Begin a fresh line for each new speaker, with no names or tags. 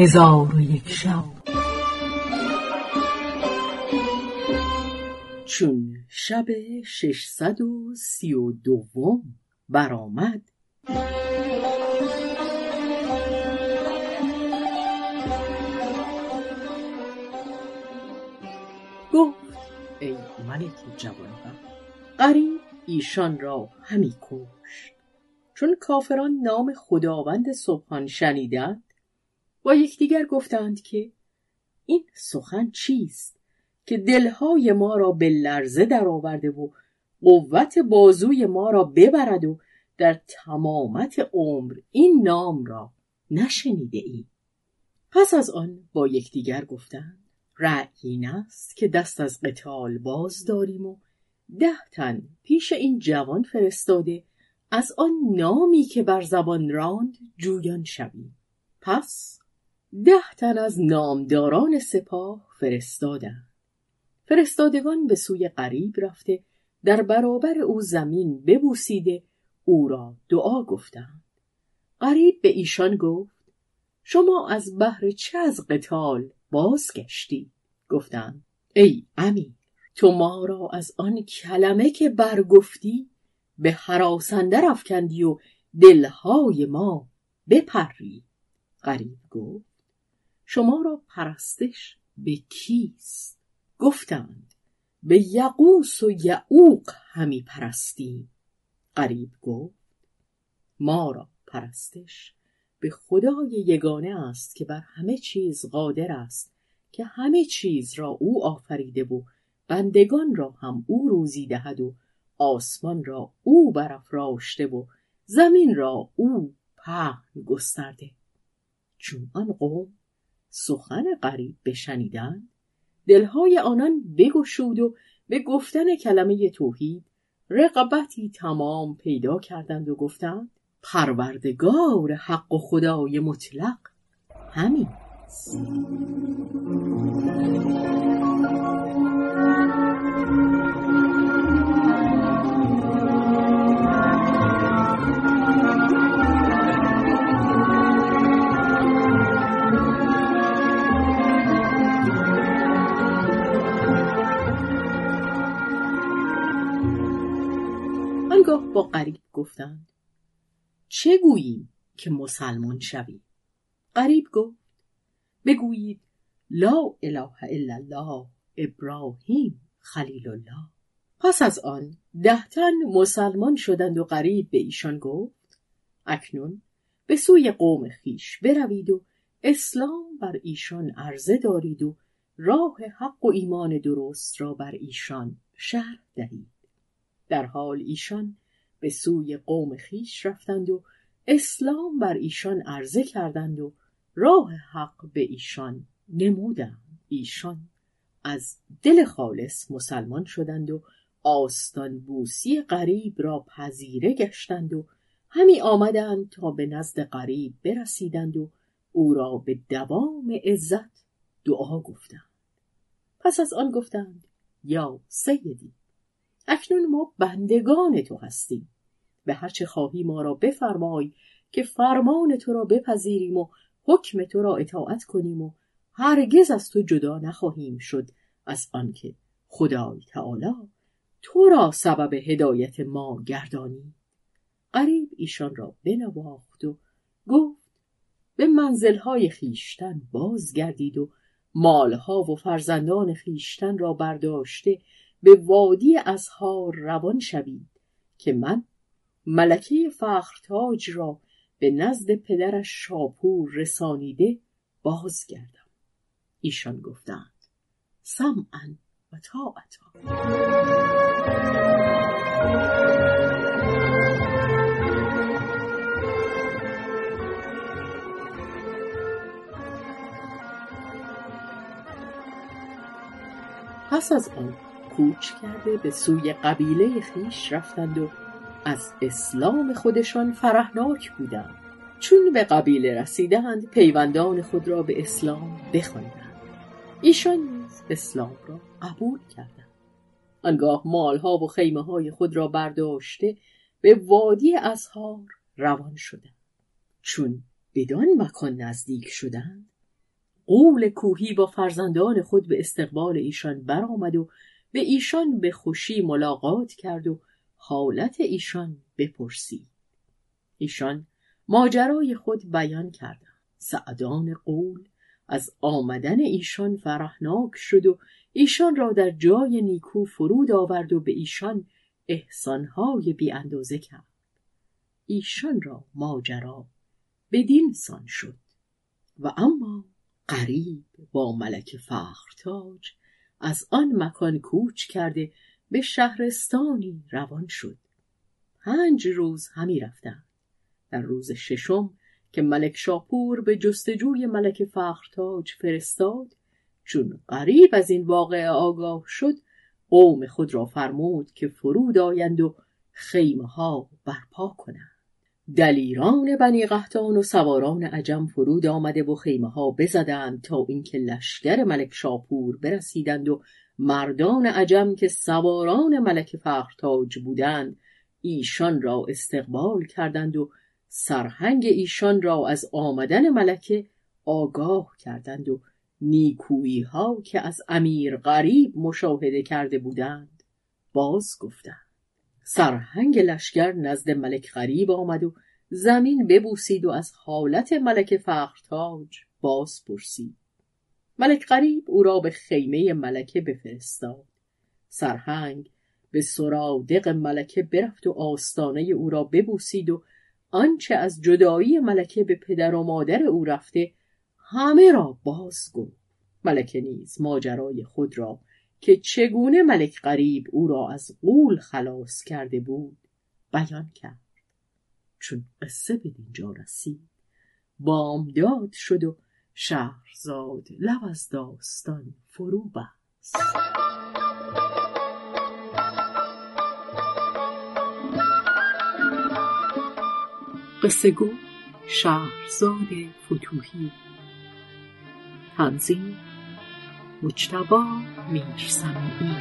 هزار و یک شب.
چون شب ششصد و سی و دوم برآمد. گفت ای ملک جوانبخت قریب ایشان را همی کشت. چون کافران نام خداوند سبحان شنیدند با یکدیگر گفتند که این سخن چیست که دلهای ما را به لرزه درآورده و قوت بازوی ما را ببرد و در تمامت عمر این نام را نشنیده ای. پس از آن با یکدیگر گفتند رأی این است که دست از قتال باز داریم و ده تن پیش این جوان فرستاده از آن نامی که بر زبان راند جویان شویم پس ده تن از نامداران سپاه فرستادند. فرستادگان به سوی قریب رفته در برابر او زمین ببوسیده او را دعا گفتند. قریب به ایشان گفت شما از بهر چه از قتال بازگشتی؟ گفتند ای امیر تو ما را از آن کلمه که برگفتی به حراسنده رفکندی و دلهای ما بپری. قریب گفت شما را پرستش به کیست؟ گفتند به یقوس و یعوق همی پرستیم. قریب گفت ما را پرستش به خدای یگانه است که بر همه چیز قادر است که همه چیز را او آفریده و بندگان را هم او روزی دهد و آسمان را او برافراشته و زمین را او پهن گسترده. چون آن قوم سخن غریب بشنیدند. دلهای آنان بگشود و به گفتن کلمه توحید رقبتی تمام پیدا کردند و گفتند پروردگار حق و خدای مطلق همین قریب گفتند. چه گوییم که مسلمان شویم؟ قریب گفت. بگویید لا اله الا الله ابراهیم خلیل الله. پس از آن ده تن مسلمان شدند و قریب به ایشان گفت. اکنون به سوی قوم خیش بروید و اسلام بر ایشان عرضه دارید و راه حق و ایمان درست را بر ایشان شرح دهید. در حال ایشان به سوی قوم خیش رفتند و اسلام بر ایشان عرضه کردند و راه حق به ایشان نمودند. ایشان از دل خالص مسلمان شدند و آستان بوسی غریب را پذیره گشتند و همی آمدند تا به نزد غریب برسیدند و او را به دوام عزت دعا گفتند. پس از آن گفتند یا سیدی اکنون ما بندگان تو هستیم. به هرچه خواهی ما را بفرمای که فرمان تو را بپذیریم و حکم تو را اطاعت کنیم و هرگز از تو جدا نخواهیم شد از آنکه خدای تعالی تو را سبب هدایت ما گردانی. قریب ایشان را بنواخت و گفت به منزلهای خیشتن بازگردید و مالها و فرزندان خیشتن را برداشته به وادی ازهار روان شوید که من ملکه فخرتاج را به نزد پدرش شاپور رسانیده بازگردم. ایشان گفتند سمعا و طاعتا. پس از آن کوچ کرده به سوی قبیله خیش رفتند و از اسلام خودشان فرحناک بودند. چون به قبیله رسیدند پیوندان خود را به اسلام بخواندند. ایشان نیز اسلام را قبول کردند. آنگاه مالها و خیمه های خود را برداشته به وادی ازهار روان شدند. چون بدان مکان نزدیک شدند قول کوهی با فرزندان خود به استقبال ایشان برآمد و به ایشان به خوشی ملاقات کرد و حالت ایشان بپرسید. ایشان ماجرای خود بیان کردند. سعدان قول از آمدن ایشان فرحناک شد و ایشان را در جای نیکو فرود آورد و به ایشان احسانهای بی اندازه کرد. ایشان را ماجرا بدین سان شد و اما قریب با ملک فخرتاج از آن مکان کوچ کرده به شهرستانی روان شد. پنج روز همی رفتند. در روز ششم که ملک شاپور به جستجوی ملک فخرتاج فرستاد چون قریب از این واقعه آگاه شد قوم خود را فرمود که فرود آیند و خیمه ها برپا کنند. دلیران بنی قحطان و سواران عجم فرود آمده و خیمه ها بزدند تا اینکه لشکر ملک شاپور برسیدند و مردان عجم که سواران ملک فخرتاج بودند ایشان را استقبال کردند و سرهنگ ایشان را از آمدن ملکه آگاه کردند و نیکویی ها که از امیر غریب مشاهده کرده بودند باز گفتند سرهنگ لشکر نزد ملک غریب آمد و زمین ببوسید و از حالت ملک فخرتاج باز پرسید ملک غریب او را به خیمه ملکه بفرستاد. سرهنگ به سرادق ملکه برفت و آستانه او را ببوسید و آنچه از جدایی ملکه به پدر و مادر او رفته همه را باز گفت ملکه نیز ماجرای خود را که چگونه ملک غریب او را از قول خلاص کرده بود بیان کرد. چون قصه به دینجا رسید بامداد شد و شهرزاد لب از داستان فرو بست. قصه گو شهرزاد فتوهی تنظیم مجتبا میرسمی.